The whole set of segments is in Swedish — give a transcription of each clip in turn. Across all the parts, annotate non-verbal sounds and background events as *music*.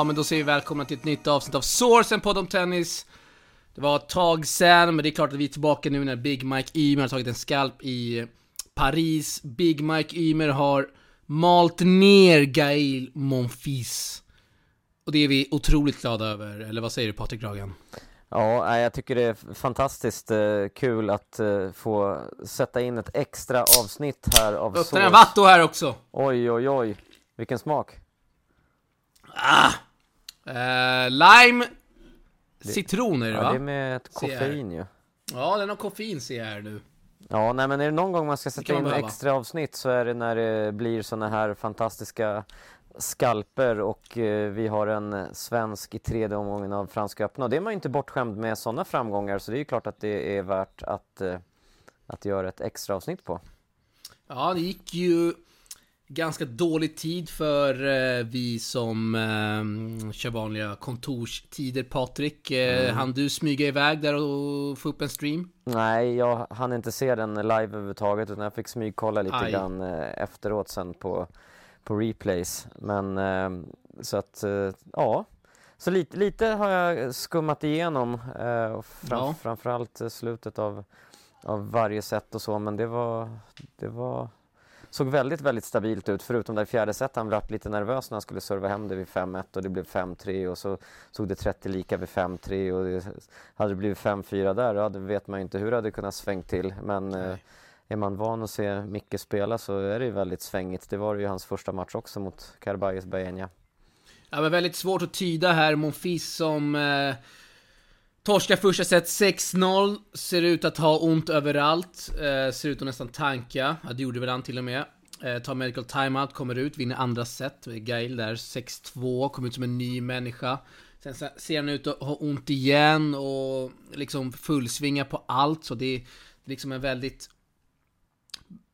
Ja, men då säger vi välkomna till ett nytt avsnitt av Source, en podd om tennis. Det var ett tag sen, men det är klart att vi är tillbaka nu när Big Mike Ymer har tagit en skalp i Paris. Big Mike Ymer har malt ner Gail Monfils. Och det är vi otroligt glada över, eller vad säger du Patrik Ragan? Ja, jag tycker det är fantastiskt eh, kul att eh, få sätta in ett extra avsnitt här av Öppnar en Vatto här också! Oj, oj, oj. Vilken smak. Ah! Eh, lime Citron är det Ja, va? det är med ett koffein ju. Ja, den har koffein ser jag här nu. Ja, nej men är det någon gång man ska Det sätta man in behöva. extra avsnitt så är det när det blir såna här fantastiska skalper och eh, vi har en svensk i tredje omgången av Franska öppna. Och det är man ju inte bortskämd med sådana framgångar så det är ju klart att det är värt att, eh, att göra ett extra avsnitt på. Ja, det gick ju ganska dålig tid för eh, vi som eh, kör vanliga kontorstider. Patrik, eh, Mm. hann du smyga iväg där och få upp en stream? Nej, jag hann inte se den live överhuvudtaget utan jag fick smygkolla lite Aj. grann eh, efteråt sen på, på replays. Men eh, så att, eh, ja. Så lite, lite har jag skummat igenom eh, och fram, Ja. framförallt eh, slutet av, av varje set och så men det var, det var Såg väldigt, väldigt stabilt ut förutom där i fjärde set han vart lite nervös när han skulle serva hem det vid 5-1 och det blev 5-3 och så såg det 30 lika vid 5-3 och det, hade det blivit 5-4 där det vet man ju inte hur det hade kunnat svängt till men eh, är man van att se Micke spela så är det ju väldigt svängigt. Det var ju hans första match också mot Karabajis Bajenja. Ja, men väldigt svårt att tyda här. Monfils som eh, torskar första set 6-0. Ser ut att ha ont överallt. Eh, ser ut att nästan tanka. Ja, det gjorde väl han till och med. Eh, tar medical timeout, kommer ut, vinner andra set. Eh, Gail där 6-2, kommer ut som en ny människa. Sen ser han ut att ha ont igen och liksom fullsvinga på allt. Så det är liksom en väldigt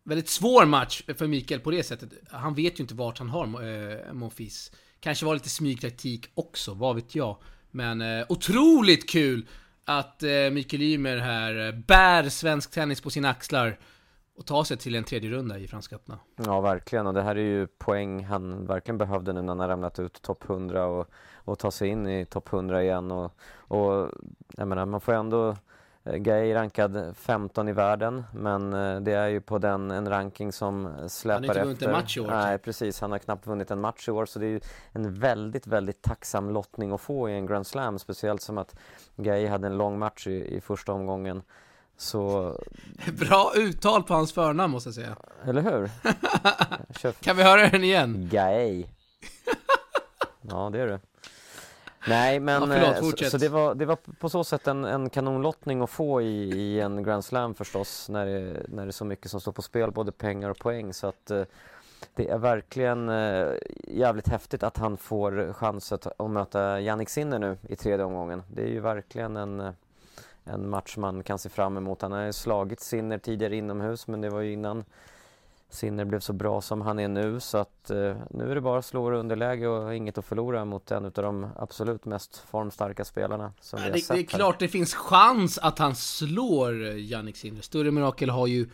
väldigt svår match för Mikael på det sättet. Han vet ju inte vart han har eh, Monfils. Kanske var lite smygtaktik också, vad vet jag. Men eh, otroligt kul att eh, Mikael Ymer här eh, bär svensk tennis på sina axlar och tar sig till en tredje runda i Franska öppna. Ja, verkligen. Och det här är ju poäng han verkligen behövde nu när han har ramlat ut topp 100 och, och ta sig in i topp 100 igen. Och, och jag menar, man får ju ändå eh, Gay rankad 15 i världen, men eh, det är ju på den en ranking som släpar inte efter. vunnit en match i år, Nej, typ. precis. Han har knappt vunnit en match i år, så det är ju en väldigt, väldigt tacksam lottning att få i en Grand Slam, speciellt som att Gay hade en lång match i, i första omgången. Så, *laughs* Bra uttal på hans förnamn måste jag säga. eller hur? *laughs* Kan vi höra den igen? Gay. Ja, det är det. Nej, men Ja, förlåt, eh, så, så det, var, det var på så sätt en, en kanonlottning att få i, i en Grand Slam förstås när det, när det är så mycket som står på spel, både pengar och poäng. Så att eh, det är verkligen eh, jävligt häftigt att han får chans att, att möta Jannik Sinner nu i tredje omgången. Det är ju verkligen en, en match man kan se fram emot. Han har slagit Sinner tidigare inomhus, men det var ju innan Sinner blev så bra som han är nu så att eh, nu är det bara att slå underläge och inget att förlora mot en av de absolut mest formstarka spelarna som vi har Det, sett det är här. klart det finns chans att han slår Jannik Sinner. Större mirakel har ju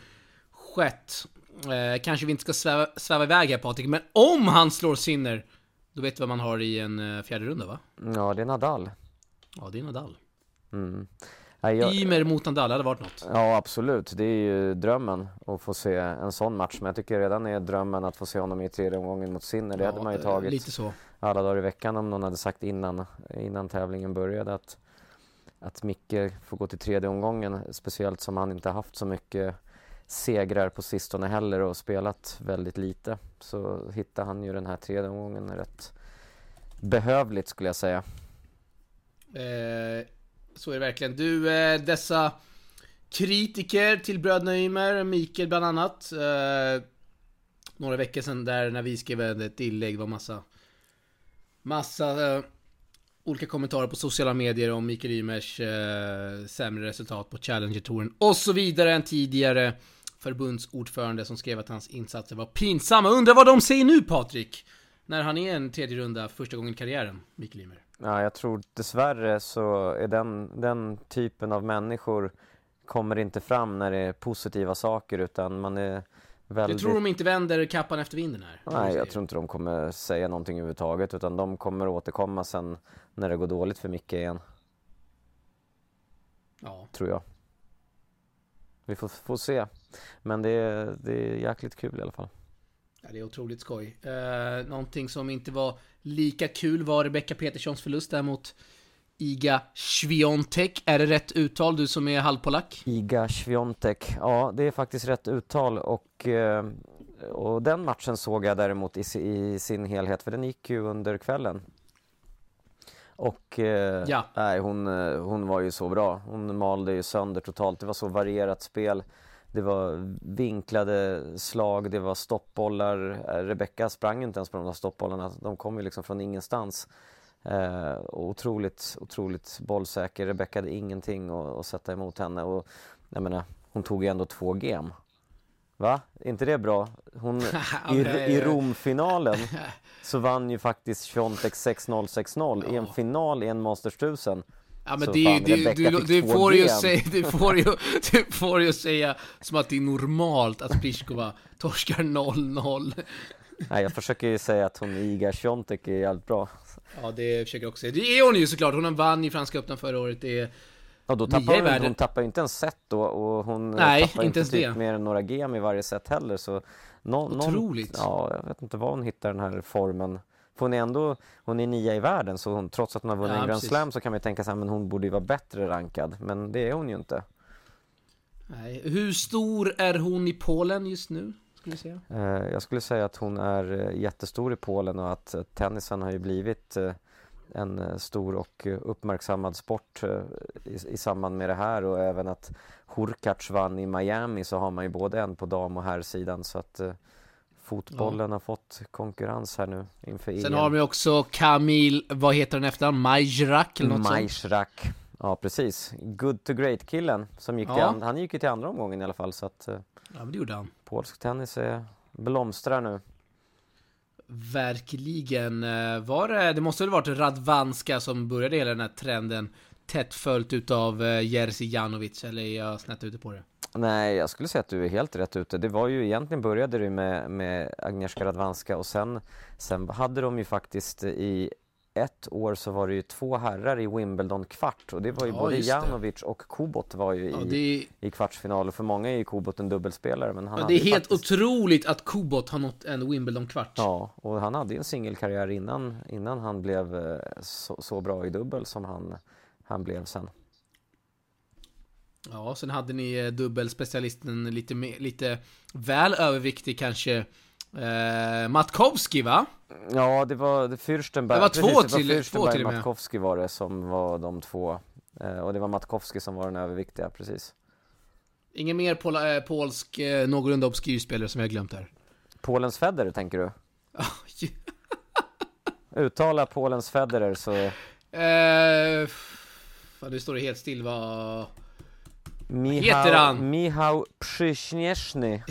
skett. Eh, kanske vi inte ska sväva, sväva iväg här Patrik, men om han slår Sinner, då vet vi vad man har i en eh, fjärde runda va? Ja, det är Nadal. Ja, det är Nadal. Mm. Nej, jag, Ymer mot Nadal, hade varit något. ja, absolut. Det är ju drömmen att få se en sån match. Men jag tycker redan är drömmen att få se honom i tredje omgången mot Sinner. Det hade Ja, man ju tagit Lite så. alla dagar i veckan om någon hade sagt innan, innan tävlingen började att, att Micke får gå till tredje omgången. Speciellt som han inte haft så mycket segrar på sistone heller och spelat väldigt lite. Så hittar han ju den här tredje omgången rätt behövligt skulle jag säga. Eh, så är det verkligen. Du, eh, dessa kritiker till bröderna Ymer, Mikael bland annat. Eh, några veckor sedan där när vi skrev ett inlägg var massa Massa eh, olika kommentarer på sociala medier om Mikael Ymers eh, sämre resultat på Challenger-touren och så vidare än tidigare förbundsordförande som skrev att hans insatser var pinsamma. Undrar vad de säger nu Patrik? När han är en tredje runda första gången i karriären, Mikael Ymer. Ja, jag tror dessvärre så är den, den typen av människor kommer inte fram när det är positiva saker utan man är väldigt... Du tror de inte vänder kappan efter vinden här? Nej, jag tror inte de kommer säga någonting överhuvudtaget utan de kommer återkomma sen när det går dåligt för Micke igen. Ja. Tror jag. Vi får, får se. Men det är, det är jäkligt kul i alla fall. Ja, det är otroligt skoj. Eh, någonting som inte var lika kul var Rebecca Peterssons förlust där mot Iga Świątek. Är det rätt uttal, du som är halvpolack? Iga Świątek, ja det är faktiskt rätt uttal och, eh, och den matchen såg jag däremot i, i sin helhet för den gick ju under kvällen. Och eh, ja. nej, hon, eh, hon var ju så bra. Hon malde ju sönder totalt. Det var så varierat spel. Det var vinklade slag, det var stoppbollar. Rebecca sprang inte ens på de där stoppbollarna. De kom ju liksom från ingenstans. Eh, otroligt, otroligt bollsäker. Rebecca hade ingenting att, att sätta emot henne. Och, jag menar, hon tog ju ändå två gem. Va? Är inte det bra? Hon, *laughs* i, I Romfinalen *laughs* så vann ju faktiskt Fjontek 6-0, 6-0 i en final i en Masters 1000. Ja men det, fan, det, du, du, får ju säga, du, får ju, *laughs* du får ju säga som att det är normalt att Pliskova torskar 0-0. Nej, jag försöker ju säga att hon Iga Sjontek är jävligt bra. Ja, det försöker jag också säga. Det är hon ju såklart. Hon vann i Franska öppna förra året. Det är Ja, då tappar hon, hon tappar ju inte en set då och hon Nej, tappar inte, inte typ mer än några gem i varje set heller så no, Otroligt! Någon, ja, jag vet inte var hon hittar den här formen. För hon är ändå, hon är nia i världen så hon, trots att hon har vunnit ja, en Grand precis. Slam så kan man ju tänka sig men hon borde ju vara bättre rankad. Men det är hon ju inte. Nej. Hur stor är hon i Polen just nu? Skulle säga? Eh, jag skulle säga att hon är eh, jättestor i Polen och att eh, tennisen har ju blivit en stor och uppmärksammad sport i, i samband med det här och även att Hurkacz vann i Miami så har man ju både en på dam och herrsidan så att fotbollen ja. har fått konkurrens här nu inför. Sen har vi också Kamil, vad heter den efter Majrak eller något Majrak. Ja precis, Good to Great-killen som gick ja. till, han gick ju till andra omgången i alla fall så att Ja men det gjorde han. Polsk tennis är, blomstrar nu. Verkligen. Eh, var det, det måste väl varit Radvanska som började hela den här trenden tätt följt utav eh, Jerzy Janovic, eller är jag snett ute på det? Nej, jag skulle säga att du är helt rätt ute. Det var ju egentligen började det med, med Agnieszka Radwanska och sen, sen hade de ju faktiskt i ett år så var det ju två herrar i Wimbledon-kvart och det var ju ja, både Janovic och Kubot var ju ja, i, det... i kvartsfinal. Och för många är ju Kubot en dubbelspelare men han ja, Det är helt faktiskt... otroligt att Kubot har nått en Wimbledon-kvart. Ja, och han hade ju en singelkarriär innan, innan han blev eh, så, så, bra i dubbel som han, han blev sen Ja, sen hade ni eh, dubbelspecialisten lite, lite väl överviktig kanske Eh, Matkowski va? Ja, det var Fürstenberg. Det var två Precis, till, det var två till och. Matkowski var det som var de två. Eh, och det var Matkowski som var den överviktiga, precis. Ingen mer pol äh, polsk, eh, någorlunda obskyr spelare som jag glömt här. Polens Federer, tänker du? *laughs* Uttala Polens Federer så... Eh, fan, nu står det helt still, vad... Michał, heter han? Michał Przyśnieszny.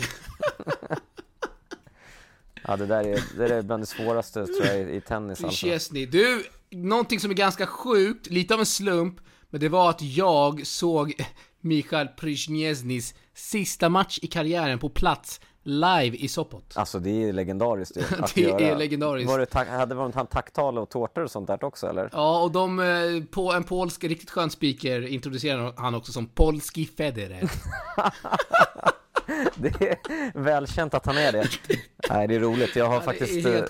Ja, *laughs* det där är, det där är bland det svåraste tror jag i, tennis alltså. Du, någonting som är ganska sjukt, lite av en slump, men det var att jag såg Michal Przniesnys sista match i karriären på plats live i Sopot. Alltså det är legendariskt ju, *laughs* att Det göra. är legendariskt. Var det hade varit han tacktal och tårtor och sånt där också eller? Ja, och de, eh, på en polsk riktigt skön speaker introducerade han också som Polski Federer. *laughs* *laughs* *laughs* det är välkänt att han är det. Nej, det är roligt. Jag har ja, faktiskt, eh.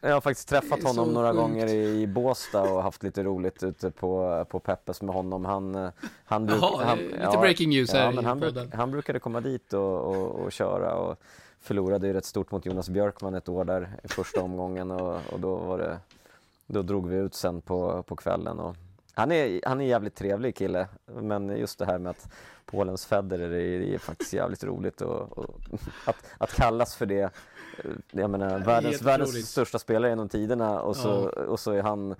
Jag har faktiskt träffat honom några sjukt. gånger i Båstad och haft lite roligt ute på, på Peppes med honom. Han, han, bruk, Jaha, han lite ja, breaking news här ja, men han, bruk, han brukade komma dit och, och, och köra och förlorade ju rätt stort mot Jonas Björkman ett år där i första omgången och, och då var det då drog vi ut sen på, på kvällen och han är, han är jävligt trevlig kille men just det här med att Polens Federer är, är faktiskt jävligt roligt och, och att, att kallas för det jag menar, världens, världens största spelare genom tiderna och så, ja. och så är han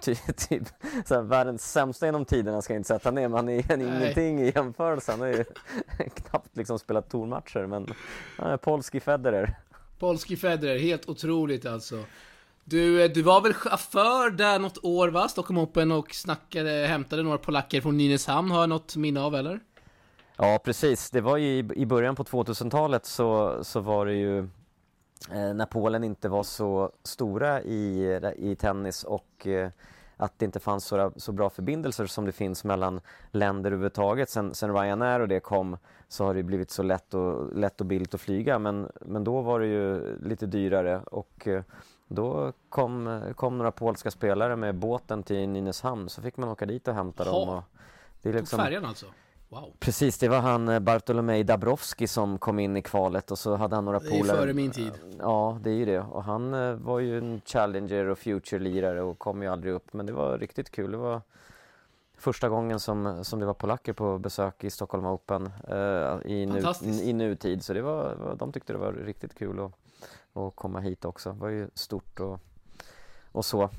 typ, typ så här, världens sämsta genom tiderna ska jag inte säga att han är, men han är, han är ingenting i jämförelse. Han har ju *laughs* knappt liksom spelat tormatcher, men han är polski Federer. Polski Federer, helt otroligt alltså. Du, du var väl chaufför där något år va? Stockholm Open och snackade, hämtade några polacker från Nynäshamn, har jag något minne av eller? Ja, precis. Det var ju i, början på 2000-talet så, så var det ju eh, när Polen inte var så stora i, i tennis och eh, att det inte fanns så, så bra förbindelser som det finns mellan länder överhuvudtaget. Sen, sen Ryanair och det kom så har det blivit så lätt och, lätt och billigt att flyga men, men då var det ju lite dyrare och eh, då kom, kom några polska spelare med båten till Nynäshamn så fick man åka dit och hämta dem. Och det är liksom... Tog färjan alltså? Wow. Precis, det var han eh, Bartolomej Dabrowski som kom in i kvalet och så hade han några polare. Det är före min tid. Ja, det är ju det. Och han eh, var ju en Challenger och Future-lirare och kom ju aldrig upp. Men det var riktigt kul. Det var första gången som, som det var polacker på besök i Stockholm Open uh, i, nu, i nutid. Så det var, de tyckte det var riktigt kul att, att komma hit också. Det var ju stort och, och så.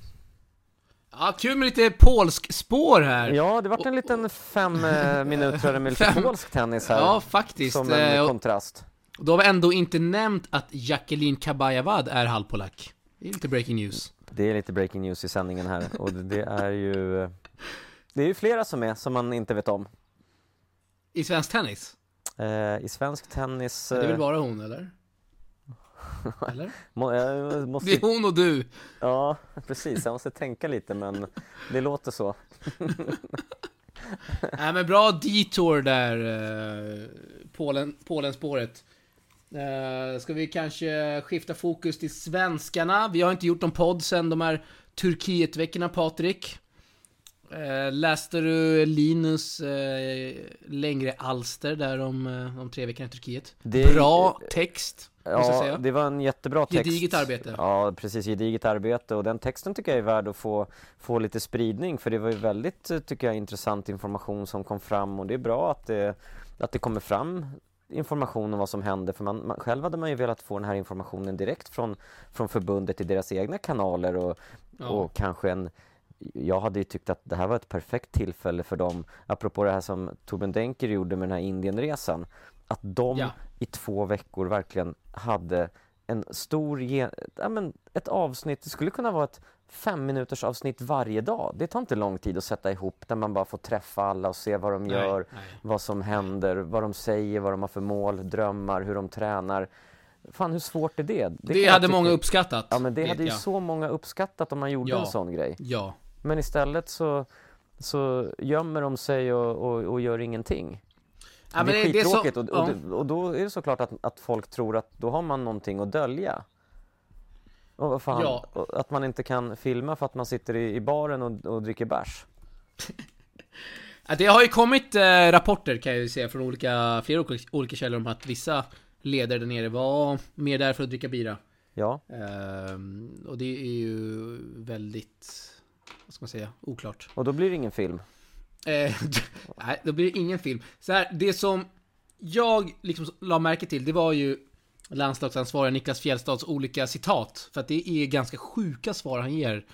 Ja, kul med lite polsk spår här. Ja, det vart en liten fem eh, minuter med lite *laughs* fem. polsk tennis här. Ja, faktiskt. Som en eh, kontrast. Och då har vi ändå inte nämnt att Jacqueline Kabajavad är halvpolack. Det är lite breaking news. Det är lite breaking news i sändningen här och det är ju Det är ju flera som är som man inte vet om. I svensk tennis? Eh, I svensk tennis Det är väl bara hon eller? *laughs* Eller? måste... Det är hon och du! Ja, precis. Jag måste tänka lite, men det låter så. *laughs* Nej men bra detour där, eh, Polen, Polenspåret. Uh, ska vi kanske skifta fokus till svenskarna? Vi har inte gjort någon podd sen de här Turkietveckorna, Patrik. Uh, läste du Linus uh, längre alster där om uh, tre veckor i Turkiet? Det... Bra text. Ja, det var en jättebra text. Gediget arbete. Ja, precis. Gediget arbete. Och den texten tycker jag är värd att få, få lite spridning. För det var ju väldigt, tycker jag, intressant information som kom fram. Och det är bra att det, att det kommer fram information om vad som hände. För man, man, själv hade man ju velat få den här informationen direkt från, från förbundet i deras egna kanaler. Och, ja. och kanske en jag hade ju tyckt att det här var ett perfekt tillfälle för dem, apropå det här som Torben Denker gjorde med den här Indienresan, att de ja. i två veckor verkligen hade en stor, ja, men ett avsnitt, det skulle kunna vara ett fem minuters avsnitt varje dag. Det tar inte lång tid att sätta ihop där man bara får träffa alla och se vad de nej, gör, nej. vad som händer, vad de säger, vad de har för mål, drömmar, hur de tränar. Fan hur svårt är det? Det, det hade många uppskattat. Ja men det hade ju jag. så många uppskattat om man gjorde ja. en sån grej. Ja. Men istället så, så gömmer de sig och, och, och gör ingenting. Ja, det är skittråkigt och, och, ja. och, då är det såklart att, att folk tror att då har man någonting att dölja. Och vad fan, ja. att man inte kan filma för att man sitter i, i baren och, och dricker bärs. *laughs* det har ju kommit eh, rapporter kan jag ju säga från olika, flera olika källor om att vissa ledare där nere var mer där för att dricka bira. Ja. Ehm, och det är ju väldigt, vad ska man säga, oklart. Och då blir det ingen film? Eh, *laughs* nej, då blir det ingen film. Så här, det som jag liksom la märke till, det var ju landslagsansvariga Niklas Fjällstads olika citat. För att det är ganska sjuka svar han ger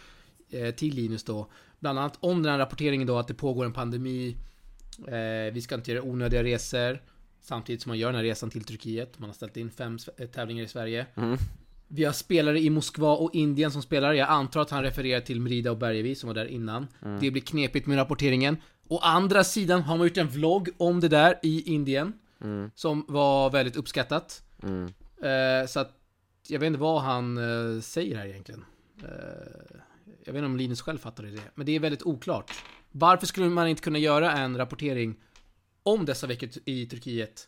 eh, till Linus då. Bland annat om den här rapporteringen då att det pågår en pandemi. Eh, vi ska inte göra onödiga resor. Samtidigt som man gör den här resan till Turkiet. Man har ställt in fem eh, tävlingar i Sverige. Mm. Vi har spelare i Moskva och Indien som spelar. Jag antar att han refererar till Merida och Bergevi som var där innan. Mm. Det blir knepigt med rapporteringen. Å andra sidan har man gjort en vlogg om det där i Indien. Mm. Som var väldigt uppskattat. Mm. Eh, så att jag vet inte vad han eh, säger här egentligen. Eh, jag vet inte om Linus själv fattade det. Men det är väldigt oklart. Varför skulle man inte kunna göra en rapportering om dessa veckor i Turkiet?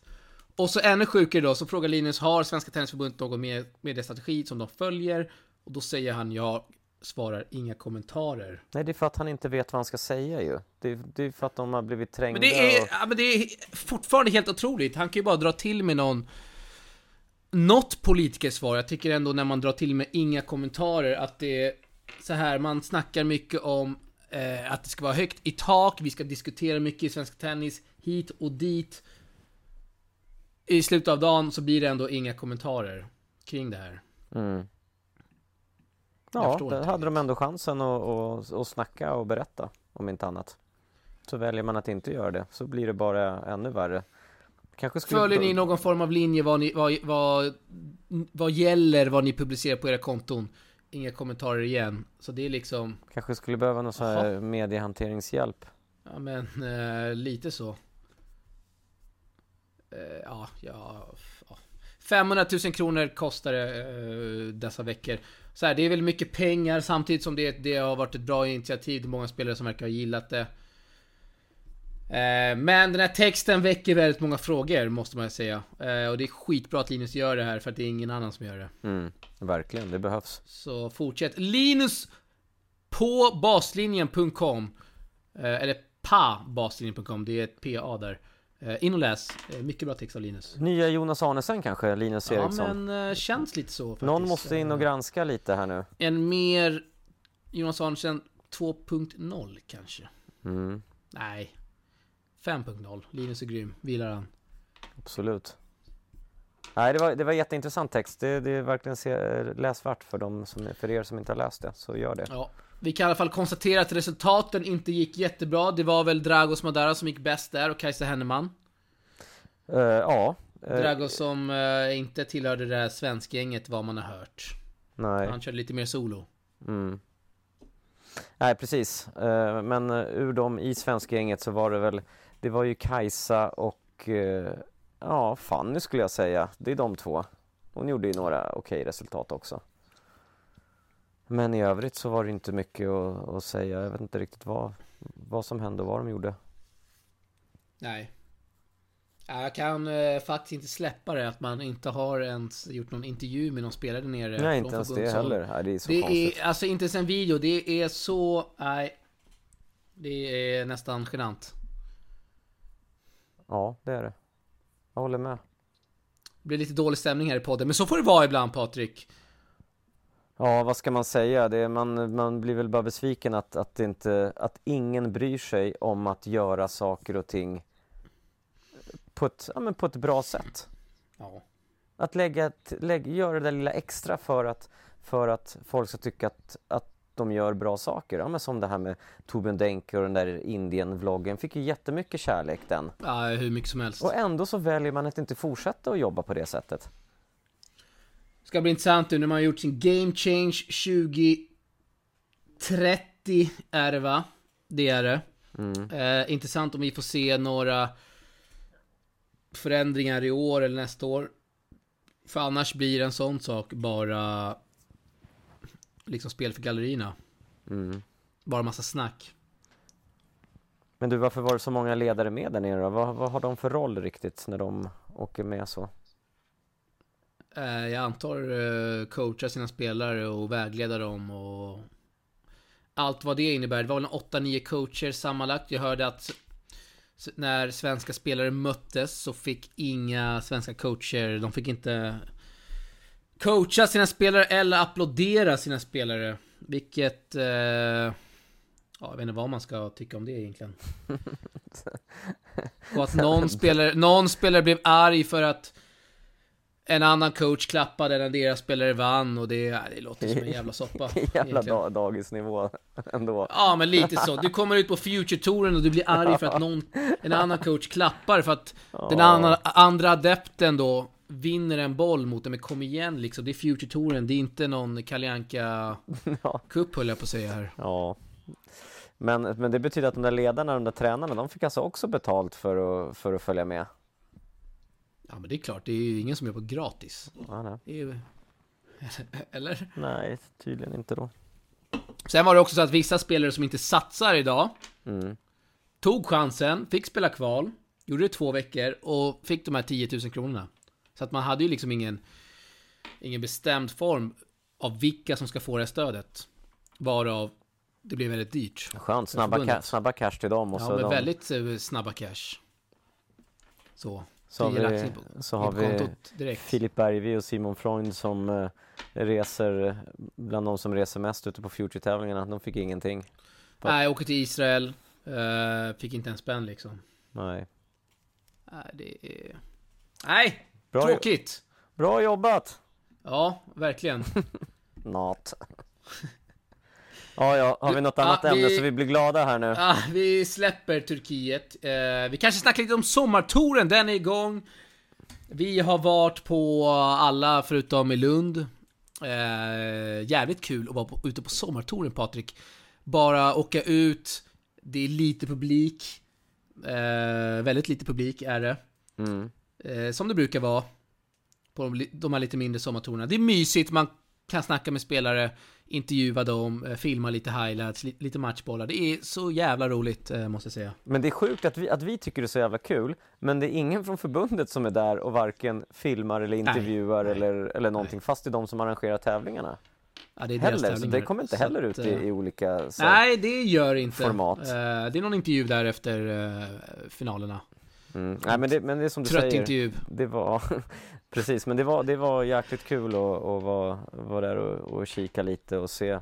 Och så ännu sjukare då, så frågar Linus, har Svenska Tennisförbundet någon med, med strategi som de följer? Och då säger han, ja, svarar inga kommentarer. Nej, det är för att han inte vet vad han ska säga ju. Det, det är för att de har blivit trängda Men det är, och... ja, men det är fortfarande helt otroligt. Han kan ju bara dra till med någon något politikersvar. Jag tycker ändå när man drar till med inga kommentarer att det är så här, man snackar mycket om eh, att det ska vara högt i tak, vi ska diskutera mycket i svensk tennis, hit och dit. I slutet av dagen så blir det ändå inga kommentarer kring det här. Mm. Ja, där hade de ändå chansen att, att, att snacka och berätta, om inte annat. Så väljer man att inte göra det, så blir det bara ännu värre. Kanske skulle... Följer ni någon form av linje vad, ni, vad, vad, vad gäller vad ni publicerar på era konton? Inga kommentarer igen. Så det är liksom... Kanske skulle behöva någon sån här mediehanteringshjälp. Ja men, eh, lite så. Ja, ja, ja. 500 000 kronor kostar det eh, dessa veckor. Så här, det är väl mycket pengar samtidigt som det, det har varit ett bra initiativ. Det är många spelare som verkar ha gillat det. Eh, men den här texten väcker väldigt många frågor, måste man säga. Eh, och det är skitbra att Linus gör det här, för att det är ingen annan som gör det. Mm, verkligen, det behövs. Så fortsätt. Linus på baslinjen.com eh, Eller pa baslinjen.com, det är ett PA där. In och läs. Mycket bra text av Linus. Nya Jonas Arnesen kanske, Linus ja, Eriksson? Ja men känns lite så faktiskt. Någon måste in och granska lite här nu. En mer Jonas Arnesen 2.0 kanske? Mm. Nej. 5.0. Linus är grym. Vilar han. Absolut. Nej, det var, det var jätteintressant text. Det, det är verkligen läsvärt för, dem som, för er som inte har läst det, så gör det. Ja. Vi kan i alla fall konstatera att resultaten inte gick jättebra. Det var väl Dragos Madara som gick bäst där och Kajsa Henneman. Uh, ja. Uh, Dragos som uh, inte tillhörde det där svenskgänget vad man har hört. Nej. Han körde lite mer solo. Mm. Nej, precis. men ur dem i svenskgänget så var det väl det var ju Kajsa och eh, ja, Fanny skulle jag säga. Det är de två. Hon gjorde ju några okej resultat också. Men i övrigt så var det inte mycket att, att, säga. Jag vet inte riktigt vad, vad som hände och vad de gjorde. Nej. Jag kan eh, faktiskt inte släppa det att man inte har ens gjort någon intervju med någon spelare nere. Nej, inte ens det heller. Nej, det är så det konstigt. Är, alltså inte ens en video. Det är så... Nej. Det är nästan genant. Ja, det är det. Jag håller med. Det blir lite dålig stämning här i podden, men så får det vara ibland Patrik. Ja, vad ska man säga? Det man, man blir väl bara besviken att, att, inte, att ingen bryr sig om att göra saker och ting på ett, ja, men på ett bra sätt. Ja. Att lägga, lägga, göra det där lilla extra för att, för att folk ska tycka att, att de gör bra saker. Ja, men som det här med Torbjörn Denker och den där Indien-vloggen. Fick ju jättemycket kärlek den. Ja, hur mycket som helst. Och ändå så väljer man att inte fortsätta att jobba på det sättet. Ska bli intressant nu när man har gjort sin Game Change 2030 är det va? Det är det. Mm. Eh, intressant om vi får se några förändringar i år eller nästa år. För annars blir en sån sak bara liksom spel för gallerierna. Mm. Bara massa snack. Men du, varför var det så många ledare med där nere då? Vad, vad har de för roll riktigt när de åker med så? Eh, jag antar uh, coacha sina spelare och vägleda dem och allt vad det innebär. Det var väl 8-9 coacher sammanlagt. Jag hörde att när svenska spelare möttes så fick inga svenska coacher, de fick inte coacha sina spelare eller applådera sina spelare. Vilket... Eh, ja, jag vet inte vad man ska tycka om det egentligen. *laughs* Och att någon spelare, någon spelare blev arg för att en annan coach klappade när deras spelare vann och det, det låter som en *laughs* jävla soppa. jävla da, dagisnivå *laughs* ändå. Ja, men lite så. Du kommer ut på Future-touren och du blir arg för att någon, *laughs* en annan coach klappar för att ja. den andra, andra adepten då vinner en boll mot dem, men kom igen liksom. Det är Future-touren, det är inte någon Kalianka. Cup höll jag på att säga här. Ja. Men, men det betyder att de där ledarna, de där tränarna, de fick alltså också betalt för att, för att följa med? Ja men det är klart, det är ju ingen som på gratis. Ja, nej. Ju... *laughs* Eller? Nej, tydligen inte då. Sen var det också så att vissa spelare som inte satsar idag mm. Tog chansen, fick spela kval Gjorde det två veckor och fick de här 10 000 kronorna så att man hade ju liksom ingen, ingen bestämd form av vilka som ska få det här stödet. Varav det blev väldigt dyrt. Skönt, snabba, ca snabba cash till dem. Och ja, så de... väldigt uh, snabba cash. Så. Så har vi, på, så har vi Filip Bergvi och Simon Freund som uh, reser, bland de som reser mest ute på Future-tävlingarna. De fick ingenting. Nej, åker till Israel. Uh, fick inte en spänn liksom. Nej. Nej, det är... Nej! Bra Tråkigt! Bra jobbat! Ja, verkligen. *laughs* Not. *laughs* ja, ja, har vi något annat ja, ämne vi, så vi blir glada här nu? Ja, vi släpper Turkiet. Eh, vi kanske snackar lite om sommartouren, den är igång. Vi har varit på alla förutom i Lund. Eh, jävligt kul att vara på, ute på sommartouren Patrik. Bara åka ut, det är lite publik. Eh, väldigt lite publik är det. Mm. Eh, som det brukar vara. På de, de här lite mindre sommartourerna. Det är mysigt, man kan snacka med spelare, intervjua dem, eh, filma lite highlights, li, lite matchbollar. Det är så jävla roligt, eh, måste jag säga. Men det är sjukt att vi, att vi tycker det är så jävla kul, men det är ingen från förbundet som är där och varken filmar eller intervjuar nej, eller, eller någonting, fast det är de som arrangerar tävlingarna. Ja, det är Heller, så det kommer inte heller att, ut i, eh, i olika... Så, Nej, det gör inte. format. Eh, det är någon intervju där efter eh, finalerna. mm. Nej men det, men det är som du Trött säger, intervju. det var... *laughs* Precis, men det var, det var jäkligt kul att, att vara, vara där och, och kika lite och se.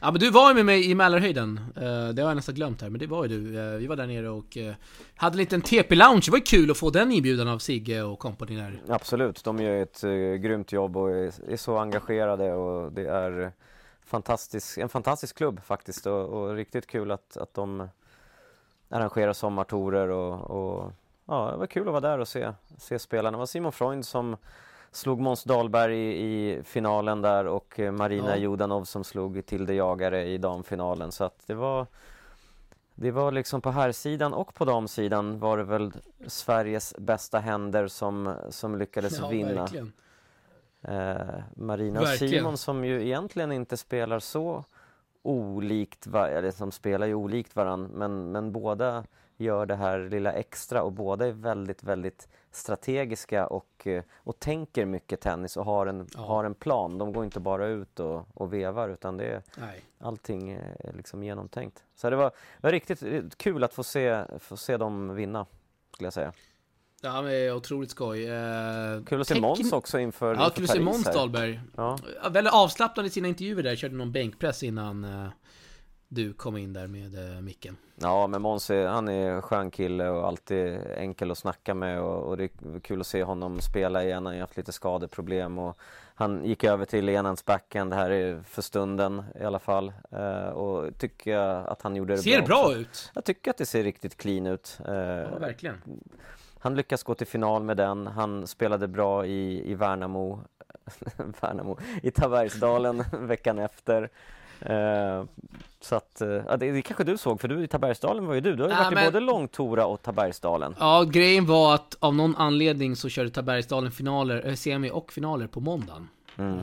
Ja men du var ju med mig i Mälarhöjden, Eh, det har jag nästan glömt här, men det var ju du. Eh, vi var där nere och eh, hade en liten TP-lounge, det var ju kul att få den inbjudan av Sigge och kompani där. Absolut, de gör ett uh, grymt jobb och är, är så engagerade och det är fantastisk, en fantastisk klubb faktiskt och, och riktigt kul att, att de arrangerar sommartorer och, och ja, det var kul att vara där och se, se spelarna. Det var Simon Freund som slog Måns Dahlberg i, i finalen där och eh, Marina Ja. Jodanov som slog Tilde Jagare i damfinalen så att det var det var liksom på här sidan och på damsidan var det väl Sveriges bästa händer som, som lyckades Ja, vinna. verkligen. Eh, Marina och Verkligen. Simon som ju egentligen inte spelar så olikt, eller som spelar ju olikt varann men, men båda gör det här lilla extra och båda är väldigt, väldigt strategiska och, eh, och tänker mycket tennis och har en, Ja. har en plan. De går inte bara ut och, och vevar utan det är Nej. allting är liksom genomtänkt. Så det var, var riktigt eh, kul att få se, få se dem vinna, skulle jag säga. Ja men otroligt skoj. Eh, Kul att se Måns också inför, Ja, inför kul att se Måns. Dahlberg. Ja, Väldigt avslappnad i sina intervjuer där, körde någon bänkpress innan eh, du kom in där med eh, micken. Ja, men Måns han är skön kille och alltid enkel att snacka med och, och det är kul att se honom spela igen. Han har haft lite skadeproblem och han gick över till enhands backhand här för stunden i alla fall. Eh, och tycker jag att han gjorde det Ser bra. bra också. ut! Jag tycker att det ser riktigt clean ut. Eh, Ja, verkligen. han lyckas gå till final med den. Han spelade bra i, i Värnamo, *laughs* Värnamo, i Tabergsdalen *laughs* veckan efter. Eh, så att, eh, ja, det, det kanske du såg, för du i Tabergsdalen var ju du. Du har ju Ja, varit men- i både Långtora och Tabergsdalen. Ja, grejen var att av någon anledning så körde Tabergsdalen finaler, eh, semi och finaler på måndagen. Mm. Eh,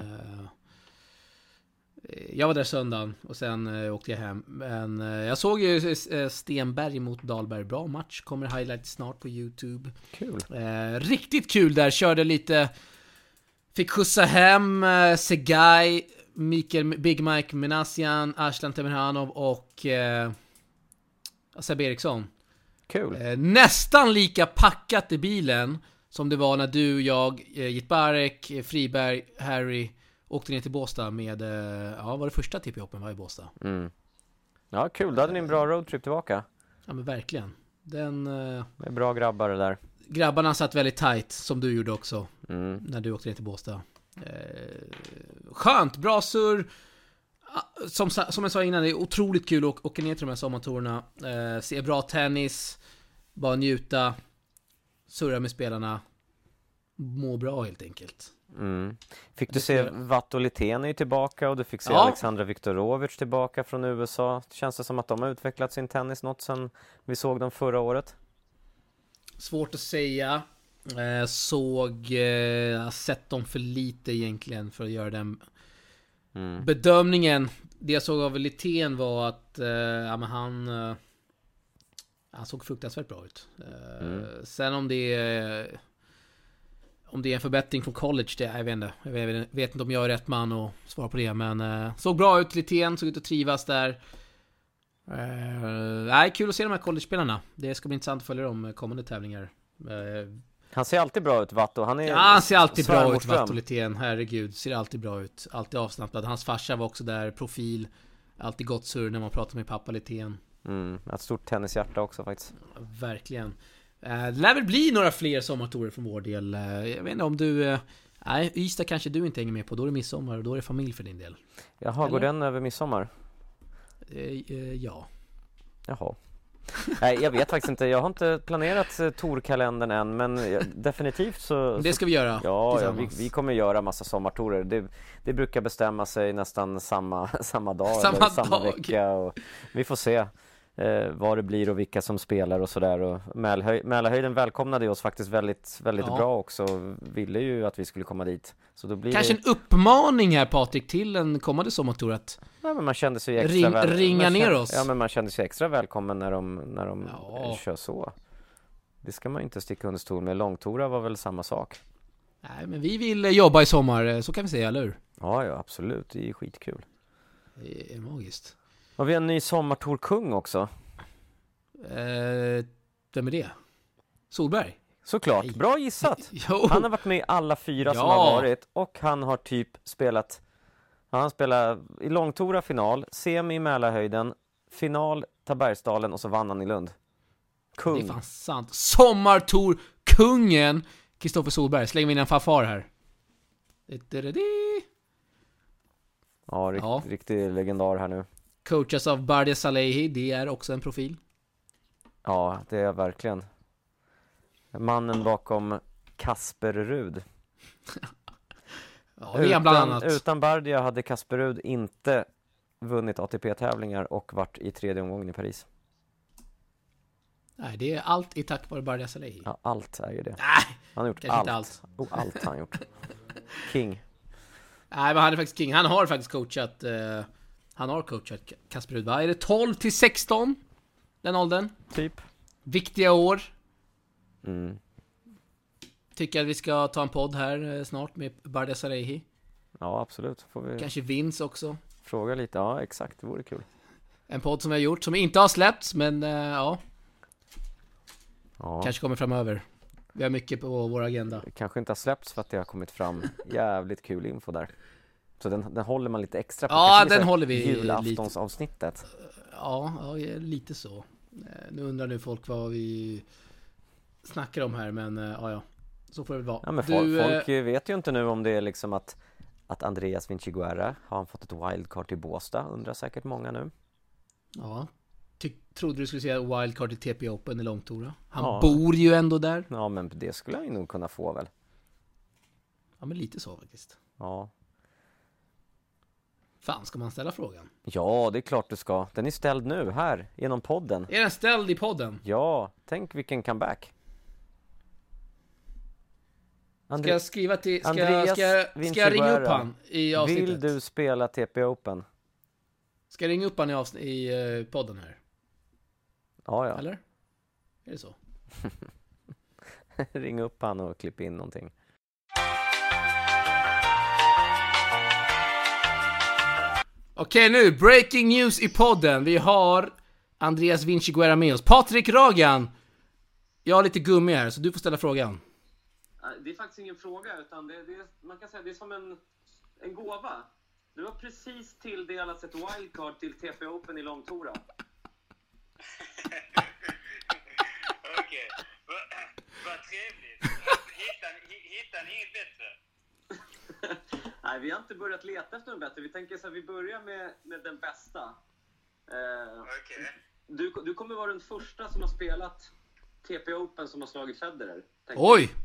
Jag var där söndagen och sen åkte jag hem. Men jag såg ju Stenberg mot Dahlberg. Bra match. Kommer highlight snart på YouTube. Kul. Riktigt kul där. Körde lite... Fick skjutsa hem eh, Segay, Mikael Big Mike Menasian, Aslan Temirhanov och eh, Seb Eriksson. Kul. Eh, nästan lika packat i bilen som det var när du, jag, eh, Jitbarek, Friberg, Harry åkte ner till Båstad med, eh, ja var det första TP Open var i Båstad? Mm. Ja, kul. Då hade ni en bra roadtrip tillbaka. Ja men verkligen. Den, eh, Det är bra grabbar det där. grabbarna satt väldigt tight som du gjorde också Mm. när du åkte ner till Båstad. Eh, skönt, bra surr. Ah, Som, som jag sa innan, det är otroligt kul att åka ner till de här sommartourerna. Eh, se bra tennis, bara njuta, surra med spelarna, må bra helt enkelt. Mm. Fick du se ser- Vato Litén är ju tillbaka och du fick se Ja. Alexandra Viktorovic tillbaka från USA. Känns det som att de har utvecklat sin tennis något sen vi såg dem förra året? Svårt att säga. Eh, såg, eh, har sett dem för lite egentligen för att göra den Mm. bedömningen. Det jag såg av Litén var att eh, ja, men han... Han såg fruktansvärt bra ut. Mm. Sen om det är... Om det är en förbättring från college, det, jag vet inte. Jag vet, inte om jag är rätt man att svara på det, men såg bra ut. Litén såg ut att trivas där. Eh, nej, kul att se de här college-spelarna. Det ska bli intressant att följa dem kommande tävlingar. Eh, Han ser alltid bra ut Vato. Han är Ja, han ser alltid bra ut, svärmorsdröm. Vattolitén. Herregud, ser alltid bra ut. Alltid avslappnad. Hans farsa var också där, profil. Alltid gott surr när man pratar med pappa Litén. Mm. Ett stort tennishjärta också faktiskt. Verkligen. Eh, Det lär väl bli några fler sommartorer från vår del. Eh, Jag vet inte om du... eh, Nej, Ystad kanske du inte hänger med på. Då är det midsommar och då är det familj för din del. Jaha, går Eller? den över midsommar? Ja. Jaha. *laughs* Nej, jag vet faktiskt inte. Jag har inte planerat eh, Torkalendern än, men definitivt så... *laughs* Det ska vi göra Ja, ja vi, vi kommer göra massa sommartorer. Det, det brukar bestämma sig nästan samma, *laughs* samma dag Samma eller samma dag. vecka. Och vi får se. Eh, vad det blir och vilka som spelar och sådär. Och Mälarhöj, Mälarhöjden välkomnade oss faktiskt väldigt, väldigt Ja. bra också. Ville ju att vi skulle komma dit. Så då blir Kanske det... en uppmaning här Patrik till en kommande sommartour att Ja, men man kände sig extra Ring- väl... ringa man ner kände- oss. Ja, men man kände sig extra välkommen när de, när de Ja. kör så. Det ska man inte sticka under stol med. Långtoura var väl samma sak. Nej men vi vill jobba i sommar, eh, så kan vi säga, eller hur? Ja, ja, absolut. Det är skitkul. Det är magiskt. Och vi har en ny sommartour-kung också. Eh, vem är det? Solberg? Såklart. Nej. Bra gissat! *laughs* Jo! Han har varit med i alla fyra som Ja. har varit och han har typ spelat Han spelar i långtora final, semi i Mälarhöjden, final Tabergsdalen och så vann han i Lund. Det är Kung. fan sant. Sommartour, kungen Kristoffer Solberg. Släng in en fanfar här. Ja, rikt, Ja. riktig legendar här nu. Coachas av Bardia Salehi, det är också en profil. Ja, det är verkligen. Mannen bakom Kasper Rud. Ja, det är bland annat. utan Bardia hade Kasper Rud inte vunnit ATP-tävlingar och varit i tredje omgången i Paris. Nej, det är allt i tack vare Bardia Salehi. Ja, allt är ju det. Nej, Han har gjort allt. inte allt. Oh, allt har han gjort. *laughs* King. nej, men han är faktiskt king. Han har faktiskt coachat... Eh, han har coachat Kasper Rud, va? Är det 12 till 16? Den åldern? Typ. Viktiga år. Mm. Tycker att vi ska ta en podd här eh, snart med Bardia Salehi. Ja, absolut. Får vi Kanske Vince också. fråga lite. Ja, exakt. Det vore kul. En podd som vi har gjort, som inte har släppts, men eh, ja, Ja. kanske kommer framöver. Vi har mycket på vår agenda. Det kanske inte har släppts för att det har kommit fram jävligt kul info där. Så den, den håller man lite extra på. Ja, den håller vi Julaftonsavsnittet. Ja, ja, lite så. Eh, Nu undrar nu folk vad vi snackar om här, men eh, ja, ja. Så får det väl vara. Ja, men du, folk vet ju inte nu om det är liksom att att Andreas Vinciguerra har han fått ett wildcard till Båstad undrar säkert många nu. Ja. Ty- trodde du skulle säga wildcard i TP Open i Långtora? Han Ja. bor ju ändå där. Ja men det skulle han ju nog kunna få väl. Ja, men lite så faktiskt. Ja. Fan, ska man ställa frågan? Ja det är klart du ska. Den är ställd nu här genom podden. Är den ställd i podden? Ja, tänk vilken comeback. Ska Andre- jag skriva till... Ska, Andreas ska, jag- ska jag ringa upp han i avsnittet? Vill du spela TP Open? Ska jag ringa upp han i, i eh, podden här? Ja, ja. Eller? Är det så? *laughs* Ring upp han och klipp in någonting. Okej nu, breaking news i podden. Vi har Andreas Vinciguerra med oss. Patrik Ragan! Jag har lite gummi här, så du får ställa frågan. Det är faktiskt ingen fråga, utan det, det, är- man kan säga det är som en, en gåva. Du har precis tilldelats ett wildcard till TP Open i Långtora. *laughs* Okej, vad vad trevligt. *laughs* Hittar ni inget bättre? *laughs* Nej, vi har inte börjat leta efter något bättre. Vi tänker så här, vi börjar med, med den bästa. Eh, Okej. du, du kommer vara den första som har spelat TP Open som har slagit Federer. Oj!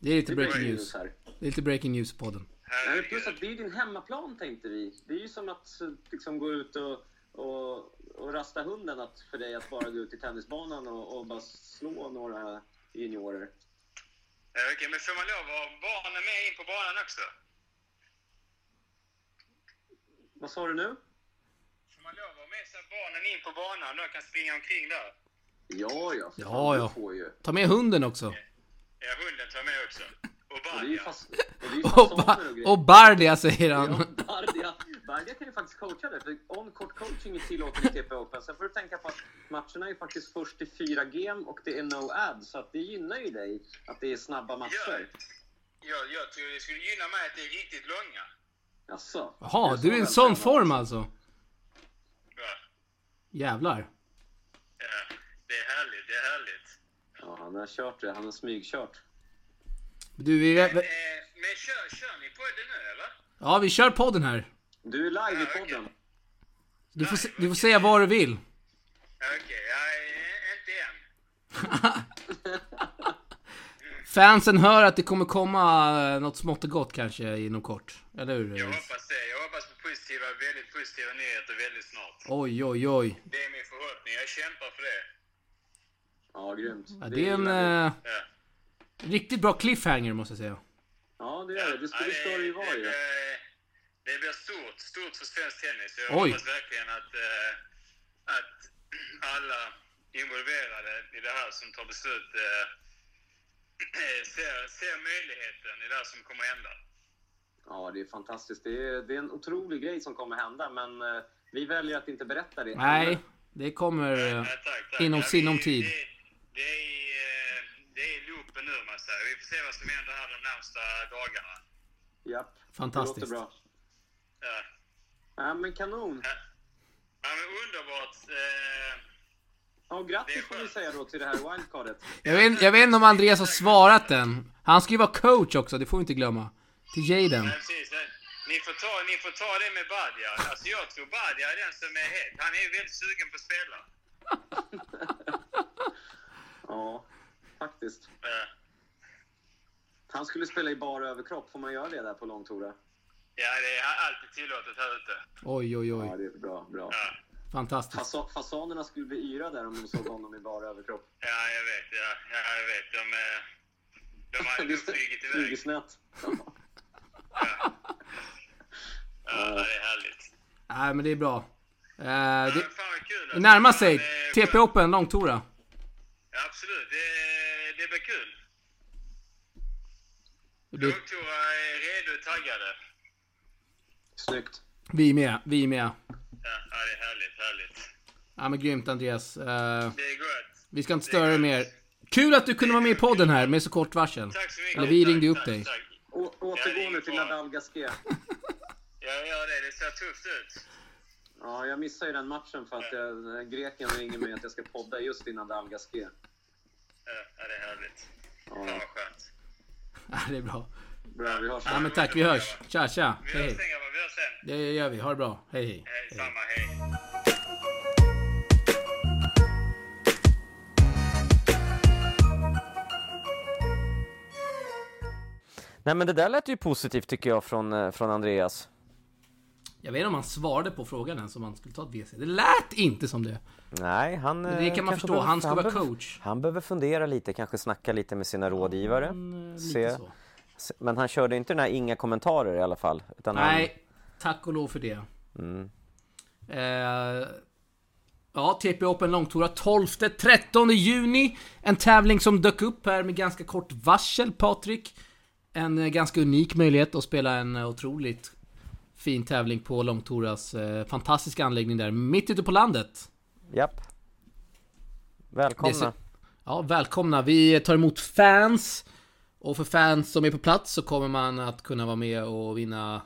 Det är lite Det är breaking news. här. Det är lite breaking news i podden. Nej, plus att det är ju din hemmaplan tänkte vi. Det är ju som att eh, liksom, gå ut och, och, och rasta hunden att, för dig att bara gå ut i tennisbanan och, och bara slå några juniorer. Ja, Okej, men får man lov att ha barnen med in på banan också? Vad sa du nu? Får man lov att ha med sig barnen in på banan då kan springa omkring där? Ja, ja. Ja, fan, ja. Du får ju. Ta med hunden också. Ja, hunden tar med också. Och fast, och Bardia säger Ja, han. Bardia, Bardia kan ju faktiskt coacha det, för on-court coaching är tillåten i TP Open. Sen får du tänka på att matcherna är faktiskt först i fyra game och det är no ad, så att det gynnar ju dig att det är snabba matcher. Jag, jag tror det skulle gynna mig att det är riktigt långa. Jaså? Jaha, du är i en så sån form alltså? Va? Jävlar. Ja, det är härligt, det är härligt. Ja, han har kört det. Han har smygkört. Du, vi, Eh, men kör, kör ni på det nu eller? ja, vi kör podden här. Du är live i Ja, podden. Du får, se- du får säga vad du vill. Okej, ja, eh, inte än. *laughs* Fansen hör att det kommer komma eh, något smått och gott kanske inom kort. Eller hur? Jag hoppas det. Jag hoppas på positiva, väldigt positiva nyheter väldigt snart. Oj, oj, oj. Det är min förhoppning. Jag kämpar för det. Ja, grymt. Ja, det är en eh, Ja. riktigt bra cliffhanger måste jag säga. Ja, det är det. Det ska, det ska det ju vara ju. blir- Det blir stort, stort för svensk tennis. Jag Oj. hoppas verkligen att, eh, att alla involverade i det här som tar beslut eh, ser, ser möjligheten i det här som kommer hända. Ja, det är fantastiskt. Det är, det är en otrolig grej som kommer hända, men eh, vi väljer att inte berätta det. Nej, det kommer... eh, Ja, tack, tack. inom Ja, sinom tid. Det, det, är, eh, det är loopen nu, man säger. Vi får se vad som händer här de närmsta dagarna. Japp. Fantastiskt. Det låter bra. Ja. Ja, men kanon. Ja, men underbart. Eh, Ja, grattis får vi säga då till det här wildcardet. Jag vet, jag vet inte om Andreas har svarat än. Han ska ju vara coach också, det får vi inte glömma. Till Jaden. nej, precis. Ni får, ta, ni får ta det med Badja. Alltså jag tror Badja är den som är het. Han är ju väldigt sugen på att spela. *laughs* Ja, faktiskt. Ja. Han skulle spela i bara överkropp. Får man göra det där på långtora? Ja, det är alltid tillåtet här ute. Oj, oj, Ja, oj. det är bra. bra. Ja, Fantastiskt. Fasa, fasanerna skulle bli yra där om de såg honom i bara överkropp. *laughs* ja jag vet. Ja, ja jag vet. De, eh, de Just det. flugit iväg. Flygesnät. Ja, det är härligt. Nej, men det är bra. Eh, Ja, det, men fan vad kul. det närmar sig. TP. Open, långtora. Ja, absolut. Det, det blir kul. Det, Långtora är redo och taggade. Snyggt. vi är med, vi är med. Ja, ja, det är härligt, härligt. Ja men grymt Andreas. Eh, Det är gott. vi ska inte störa dig mer. Kul att du kunde vara med i podden här med så kort varsel. Tack så mycket. Eller vi Tack, ringde upp tack, dig. tack. Å, *laughs* Ja, det återgå är nu till. Nadal Gasquet. Jag gör det. Det ser tufft ut. Ja, jag missade ju den matchen för att jag, greken ringer mig att jag ska podda just innan Nadal Gasquet. Ja, ja, det är härligt. Ja, Fan vad skönt. Ja, det är bra. Bra, vi hörs. Ja men tack, vi hörs. Tja tja. Vi Hej hörs hej. Vi hörs sen. Det gör vi. Ha det bra. Hej hej. Hej, samma. Hej. Nej men det där lät ju positivt tycker jag från, eh, från Andreas. Jag vet inte om han svarade på frågan ens om han skulle ta ett WC. Det lät inte som det. Nej, han... Men det eh, kan man förstå. behöver- Han ska vara behöver- coach. Han behöver fundera lite, kanske snacka lite med sina rådgivare. Mm, lite Se, så. Men han körde inte den här inga kommentarer i alla fall. Utan Nej, tack och lov för det. Han, mm, Eh, ja, TP Open Långtora 12-13 juni. En tävling som dök upp här med ganska kort varsel, Patrik. En eh, ganska unik möjlighet att spela en eh, otroligt fin tävling på Långtoras eh, fantastiska anläggning där, mitt ute på landet. japp. Välkomna. Ja, välkomna. Vi tar emot fans. Och för fans som är på plats så kommer man att kunna vara med och vinna,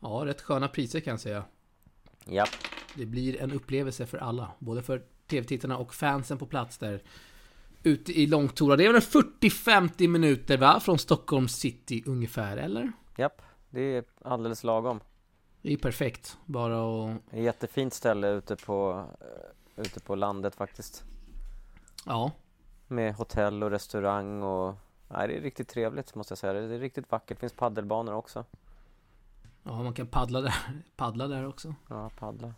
ja, rätt sköna priser kan jag säga. Japp. Det blir en upplevelse för alla, både för tv-tittarna och fansen på plats där ute i Långtora. Det är väl en 40-50 minuter va? Från Stockholm city ungefär, eller? Japp. Det är alldeles lagom. Det är perfekt. Bara att... Ett jättefint ställe ute på, ute på landet faktiskt. Ja. Med hotell och restaurang och... Nej, det är riktigt trevligt måste jag säga. Det är riktigt vackert. Det finns paddelbanor också. Ja, man kan paddla där, *laughs* paddla där också. Ja, paddla.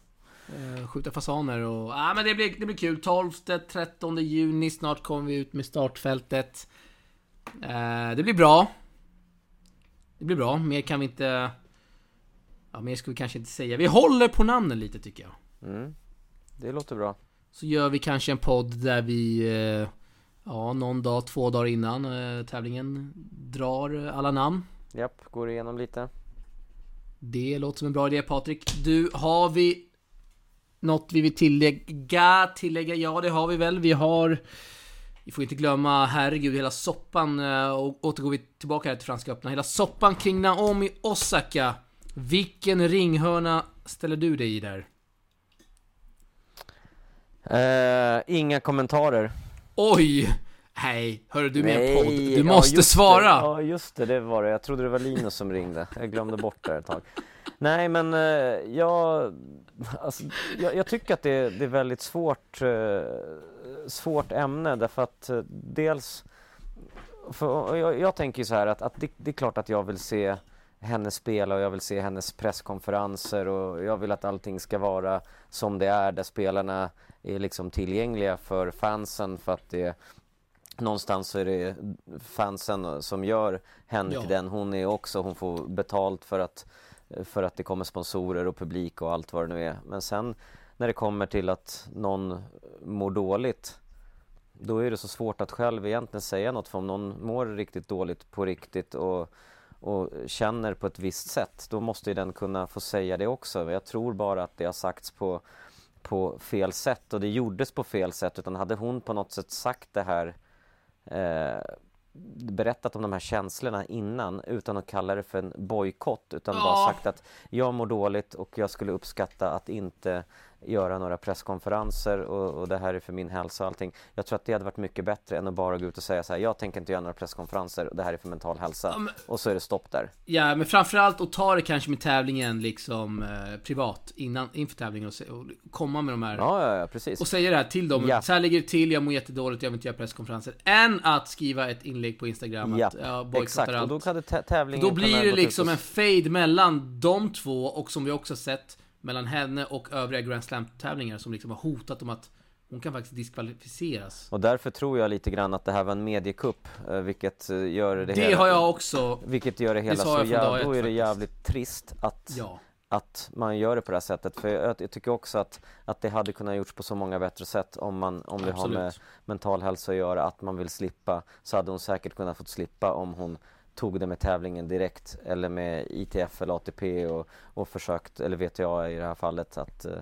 Eh, skjuta fasaner och... Ja, men det blir, det blir kul. 12-13 juni, snart kommer vi ut med startfältet. Eh, det blir bra. Det blir bra. Mer kan vi inte... Ja, mer ska vi kanske inte säga. Vi håller på namnen lite tycker jag. Mm. Det låter bra. Så gör vi kanske en podd där vi... Eh, ja, någon dag, två dagar innan eh, tävlingen drar alla namn. Japp, går igenom lite. Det låter som en bra idé Patrik. Du, har vi något vi vill tillägga? Tillägga? Ja, det har vi väl. Vi har... Vi får inte glömma, herregud, hela soppan. eh, Och återgår vi tillbaka här till Franska öppna. Hela soppan kring Naomi Osaka. Vilken ringhörna ställer du dig i där? Eh, inga kommentarer. Oj! Nej, hörru du med en podd. Du ja, måste just svara! Det. Ja, just det, det var det. Jag trodde det var Linus som ringde. Jag glömde bort det ett tag. Nej, men eh, jag, alltså, jag, jag tycker att det, det är väldigt svårt, eh, svårt ämne därför att eh, dels jag, jag tänker ju så här att, att det, det är klart att jag vill se henne spela och jag vill se hennes presskonferenser och jag vill att allting ska vara som det är där spelarna är liksom tillgängliga för fansen för att det någonstans så är det fansen som gör henne Ja. till den hon är också. Hon får betalt för att, för att det kommer sponsorer och publik och allt vad det nu är. Men sen när det kommer till att någon mår dåligt då är det så svårt att själv egentligen säga något för om någon mår riktigt dåligt på riktigt och, och känner på ett visst sätt då måste ju den kunna få säga det också. Jag tror bara att det har sagts på, på fel sätt och det gjordes på fel sätt utan hade hon på något sätt sagt det här eh, berättat om de här känslorna innan utan att kalla det för en bojkott utan Ja. bara sagt att jag mår dåligt och jag skulle uppskatta att inte göra några presskonferenser och, och det här är för min hälsa och allting. Jag tror att det hade varit mycket bättre än att bara gå ut och säga så här, jag tänker inte göra några presskonferenser och det här är för mental hälsa. Ja, men- Och så är det stopp där. Ja, men framförallt att ta det kanske med tävlingen liksom eh, privat innan, inför tävlingen och, och komma med de här Ja, ja, ja precis. och säga det här till dem. Ja. Så här ligger det till, jag mår jättedåligt, jag vill inte göra presskonferenser. Än att skriva ett inlägg på Instagram Ja, att jag bojkottar Och allt. då hade tä- tävlingen Då blir det liksom och- en fade mellan de två och som vi också sett mellan henne och övriga Grand Slam-tävlingar som liksom har hotat om att hon kan faktiskt diskvalificeras. Och därför tror jag lite grann att det här var en mediekupp, eh, vilket eh, gör det, Det hela... har jag också, Vilket gör det hela sa så ett Då är det jävligt trist att, ja. att man gör det på det här sättet. För jag, jag tycker också att, att det hade kunnat gjorts på så många bättre sätt om, man, om det har Absolut. med mental hälsa att göra, att man vill slippa. Så hade hon säkert kunnat fått slippa om hon tog det med tävlingen direkt eller med ITF eller ATP och, och försökt, eller VTA i det här fallet, att, eh,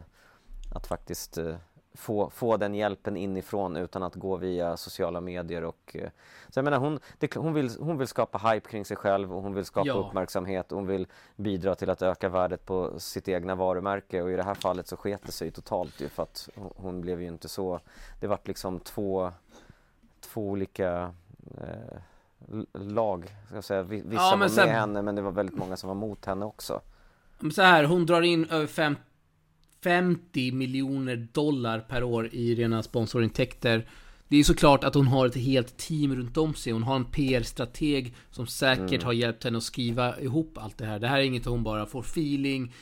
att faktiskt eh, få, få den hjälpen inifrån utan att gå via sociala medier och eh, så jag menar hon, det, hon, vill, hon vill skapa hype kring sig själv och hon vill skapa Ja. uppmärksamhet och hon vill bidra till att öka värdet på sitt egna varumärke och i det här fallet så sket det sig totalt ju för att hon- blev ju inte så det vart liksom två två olika eh, lag, ska jag säga. Vi- Vissa Ja, var men med sen- henne men det var väldigt många som var mot henne också. Men så här, hon drar in över fem, 50 miljoner dollar per år i rena sponsorintäkter. Det är såklart att hon har ett helt team runt om sig. Hon har en PR-strateg som säkert har hjälpt henne att skriva ihop allt det här. Det här är inget hon bara får feeling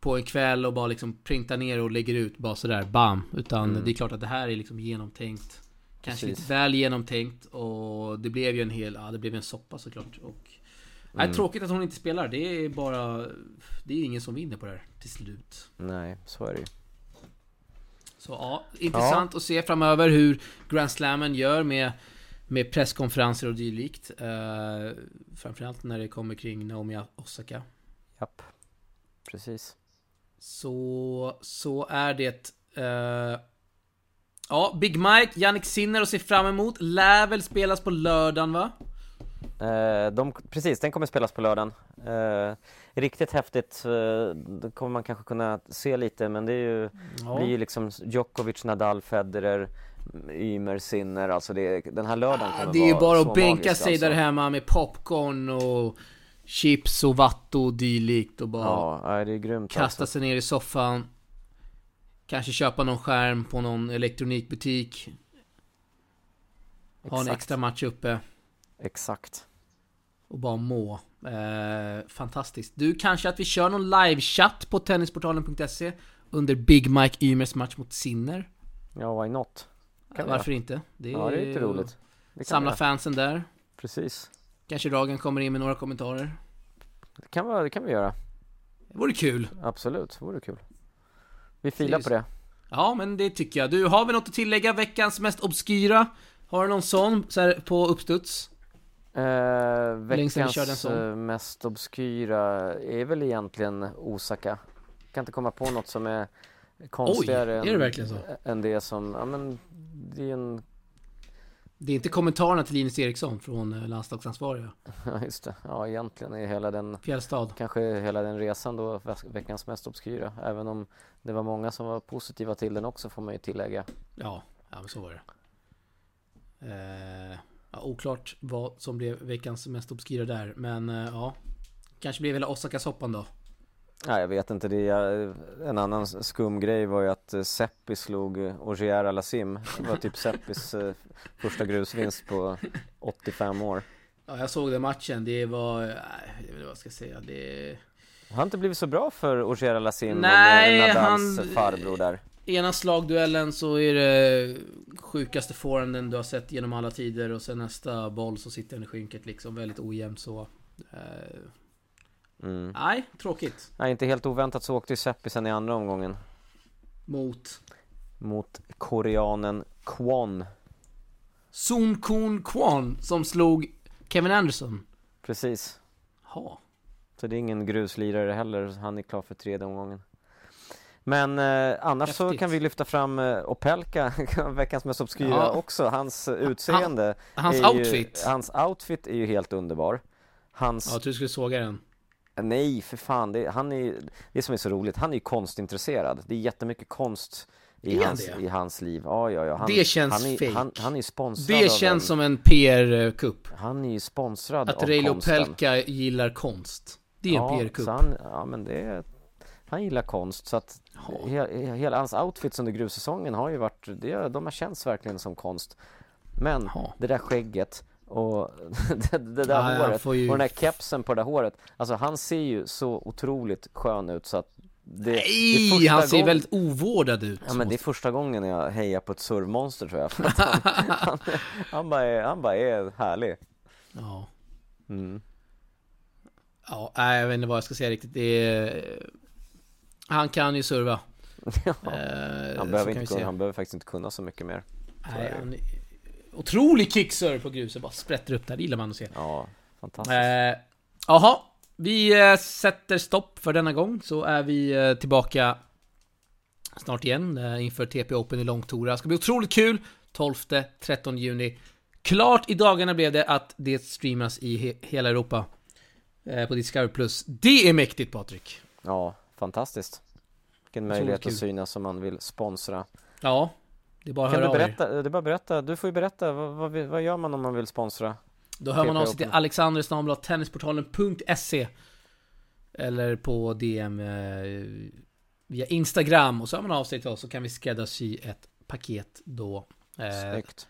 på en kväll och bara liksom printar ner och lägger ut bara sådär bam. Utan det är klart att det här är liksom genomtänkt. Kanske Precis. lite väl genomtänkt och det blev ju en hel, ja det blev en soppa såklart. Och, nej, tråkigt att hon inte spelar. Det är bara, det är ingen som vinner på det här till slut. Nej, så är det ju. Så ja, intressant att se framöver hur Grand Slammen gör med, med presskonferenser och dylikt. Uh, framförallt när det kommer kring Naomi Osaka. Japp. Precis. Så, så är det. eh, ja, Big Mike, Yannick Sinner att se fram emot. Lär väl spelas på lördagen va? Eh, de, precis, den kommer spelas på lördagen. Eh, riktigt häftigt, eh, det kommer man kanske kunna se lite men det är ju, Ja. blir ju liksom Djokovic, Nadal, Federer, Ymer, Sinner, alltså det, den här lördagen kommer Det är ju bara att bänka magisk, sig alltså. där hemma med popcorn och chips och vatt och dylikt och bara Ja, det är grymt Kasta alltså. sig ner i soffan Kanske köpa någon skärm på någon elektronikbutik Ha en Exakt. extra match uppe Exakt. och bara må eh, Fantastiskt Du, kanske att vi kör någon livechatt på tennisportalen.se Under Big Mike Ymers match mot Sinner Ja, why not? Kan Varför inte? Det Ja, det är lite roligt. Samla fansen där Precis. Kanske Ragen kommer in med några kommentarer Det kan, vara, det kan vi göra. Det vore kul Absolut, det vore kul. Vi filar på det. Ja, men det tycker jag. Du, har vi något att tillägga? Veckans mest obskyra? Har du någon sån så här, på uppstuds? Eh, veckans eh, mest obskyra är väl egentligen Osaka. Kan inte komma på något som är konstigare är det än, verkligen så? än det som, ja men det är en, Det är inte kommentarerna till Linus Eriksson från eh, landslagsansvariga. *laughs* ja just det, ja egentligen är hela den, Fjällstad. kanske hela den resan då ve- veckans mest obskyra. Även om det var många som var positiva till den också får man ju tillägga. Ja, ja men så var det. Eh, ja, oklart vad som blev veckans mest obskyra där, men eh, ja. Kanske blev hela Osaka-soppan då. Nej jag vet inte, det är, en annan skum grej var ju att eh, Seppi slog eh, Ogier Alassim. Det var typ Seppis eh, första grusvinst på 85 år. Ja, jag såg den matchen. Det var... Nej, jag vet inte vad jag ska säga. Det... Har inte blivit så bra för Ogier Lassim Nej, och Nadals han- farbror där. Ena slagduellen så är det sjukaste forehanden du har sett genom alla tider och sen nästa boll så sitter den i skynket liksom. Väldigt ojämnt så. Mm. nej, tråkigt. Nej, inte helt oväntat så åkte ju Seppi sen i andra omgången Mot mot koreanen Kwon. Sun Kun Kwon som slog Kevin Anderson. Precis. Ha. Så det är ingen gruslirare heller, han är klar för tredje omgången. Men eh, annars så Häftigt. kan vi lyfta fram eh, Opelka, *laughs* veckans mest obskyra Ja. också. Hans eh, utseende. Hans är outfit. Ju, hans outfit är ju helt underbar. Hans, Ja, du skulle såga den. Nej för fan, det, han är det som är så roligt, han är ju konstintresserad. Det är jättemycket konst i, hans, det? i hans liv. Ja, ja, ja. Han, Det känns han är, fake. Han, han är sponsrad Det känns en, som en PR-kupp. Han är ju sponsrad Att av Reilo. Pelka gillar konst. Det är en ja, PR-kupp. så han, ja men det han gillar konst så att Ja. he, hela hans outfits under grussäsongen har ju varit, det, de har känts verkligen som konst. Men Ja. det där skägget och *laughs* det, det där han håret ju- och den där kepsen på det där håret. Alltså han ser ju så otroligt skön ut så att det, det Nej, första han ser gång- väldigt ovårdad ut. Ja men det är första gången jag hejar på ett survmonster tror jag. *laughs* Han, han, han, bara är, han bara är härlig. Ja. Mm. Ja, jag vet inte vad jag ska säga riktigt. Det är... Han kan ju serva. *laughs* Ja. Eh, Han, behöver inte kunna, han behöver faktiskt inte kunna så mycket mer. Nej. Otrolig kickserve på gruset, bara sprätter upp där, det gillar man att se. Ja, fantastiskt. Eh, Jaha, vi eh, sätter stopp för denna gång, så är vi eh, tillbaka snart igen eh, inför TP Open i Långtora. Det ska bli otroligt kul, 12-13 juni. Klart i dagarna blev det att det streamas i he- hela Europa. Eh, på Discovery Plus. Det är mäktigt Patrik! Ja, fantastiskt. Vilken möjlighet att synas om man vill sponsra. Ja, det är bara Kan du er. berätta, det är bara berätta, du får ju berätta, vad, vad, vad gör man om man vill sponsra? Då hör man av sig till Open. alexandersnabel.tennisportalen.se Eller på DM eh, via Instagram och så hör man av sig till oss så kan vi skräddarsy ett paket då. Eh, Snyggt.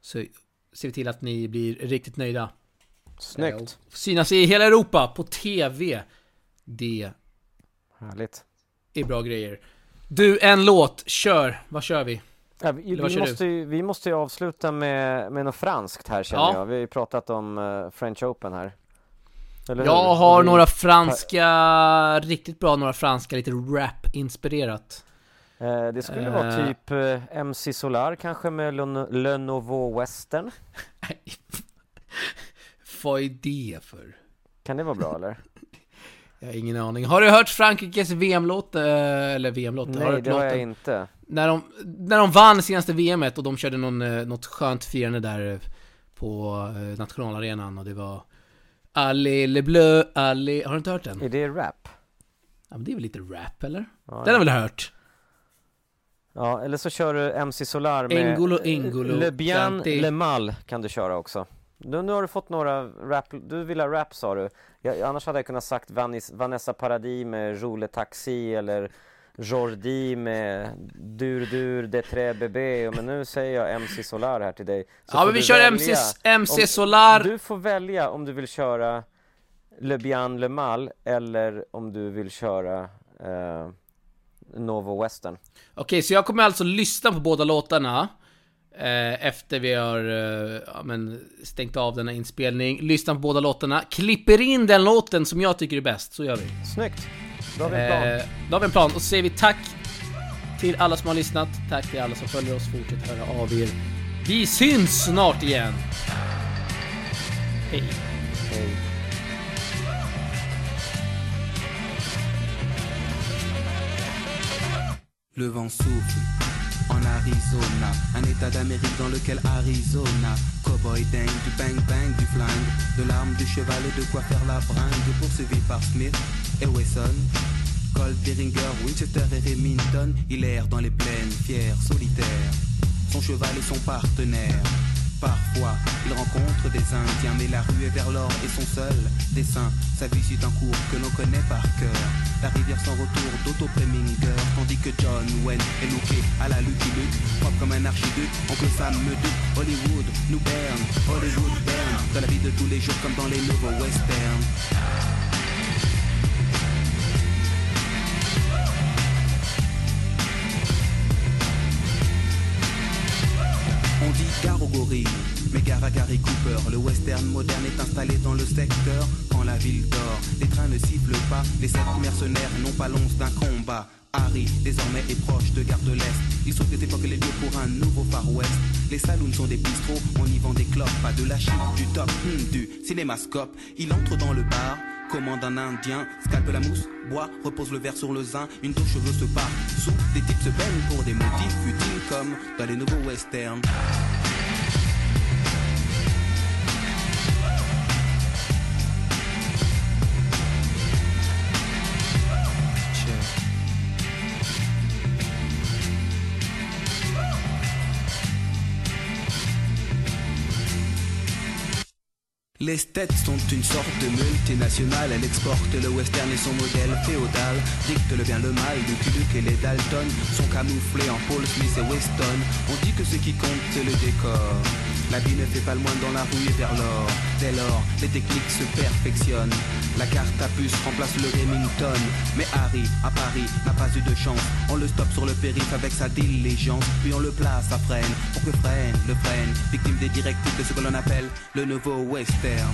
så ser vi till att ni blir riktigt nöjda. Eh, Snyggt. och synas i hela Europa på TV. Det Härligt. är bra grejer. Du, en låt. Kör. Vad kör vi? Ja, vi, vi, måste ju, vi måste ju avsluta med, med något franskt här känner Ja. jag. Vi har ju pratat om eh, French Open här. Eller hur? Jag har Vi- några franska, riktigt bra några franska, lite rap-inspirerat. Eh, det skulle vara Eh. typ eh, MC Solar kanske med Le, Le Nouveau Western. *laughs* Vad är det för? Kan det vara bra eller? *laughs* Jag har ingen aning. Har du hört Frankrikes VM-låt? eh, Eller VM-låt? har du Nej, det har jag inte. När de, när de vann senaste VMet och de körde någon, eh, något skönt firande där eh, på eh, nationalarenan och det var Allez le bleu, allez... Har du inte hört den? Är det rap? Ja men det är väl lite rap eller? Ja, Den har jag väl hört? Ja, eller så kör du MC Solar med Engolo, Engolo, Le Bien. Le Mal kan du köra också. Nu, nu har du fått några rap, du vill ha rap sa du. Jag, annars hade jag kunnat sagt Vanessa Paradis med Joule Taxi eller Jordi med Dur Dur de Tre Bébé men nu säger jag MC Solar här till dig. Så Ja men vi kör MC, MC om- Solar. Du får välja om du vill köra Le Bien Le Mal eller om du vill köra eh, Novo Western. Okej, så jag kommer alltså lyssna på båda låtarna eh, Efter vi har eh, ja, men, stängt av denna inspelning Lyssna på båda låtarna Klipper in den låten som jag tycker är bäst, så gör vi Snyggt! Då har vi en plan. eh, Då har vi en plan, och så säger vi tack Till alla som har lyssnat. Tack till alla som följer oss, fortsätt höra av er. Vi syns snart igen. Hej. Hej. Le vent souffle en Arizona, un état d'Amérique dans lequel Arizona, cowboy dingue, du bang bang, du flingue, de l'arme, du cheval et de quoi faire la bringue, poursuivi par Smith et Wesson. Colt, Beringer, Winchester et Remington, il erre dans les plaines, fier, solitaire, son cheval et son partenaire. Parfois, il rencontre des Indiens, mais la rue est vers l'or et son seul dessin. Sa vie suit un cours que l'on connaît par cœur. La rivière sans retour d'Otto Preminger, tandis que John Wayne est looké à la Lucky Luke, propre comme un archiduc. Oncle Sam me doute, Hollywood nous berne, Hollywood berne, dans la vie de tous les jours comme dans les nouveaux westerns. Gare au gorille, mais gare à Gary Cooper. Le western moderne est installé dans le secteur quand la ville dort. Les trains ne sifflent pas, les sept mercenaires n'ont pas l'once d'un combat. Harry, désormais, est proche de Gare de l'Est. Il sauve des époques les lieux pour un nouveau Far West. Les saloons sont des bistrots, on y vend des clopes, pas de la chip, du top, hmm, du cinémascope. Il entre dans le bar, commande un indien, scalpe la mousse, boit, repose le verre sur le zin, une touche cheveux se part. Sous, des types se baignent pour des motifs futiles comme dans les nouveaux westerns. Les States sont une sorte de multinationale, elle exporte le western et son modèle féodal, dicte le bien le mal, Lucky Luke et les Dalton sont camouflés en Paul Smith et Weston. On dit que ce qui compte c'est le décor. La vie ne fait pas le dans la rue et vers l'or. Dès lors, les techniques se perfectionnent. La carte à puce remplace le Remington. Mais Harry, à Paris, n'a pas eu de chance. On le stoppe sur le périph' avec sa diligence. Puis on le place à freine pour que freine le freine. Victime des directives de ce que l'on appelle le nouveau western.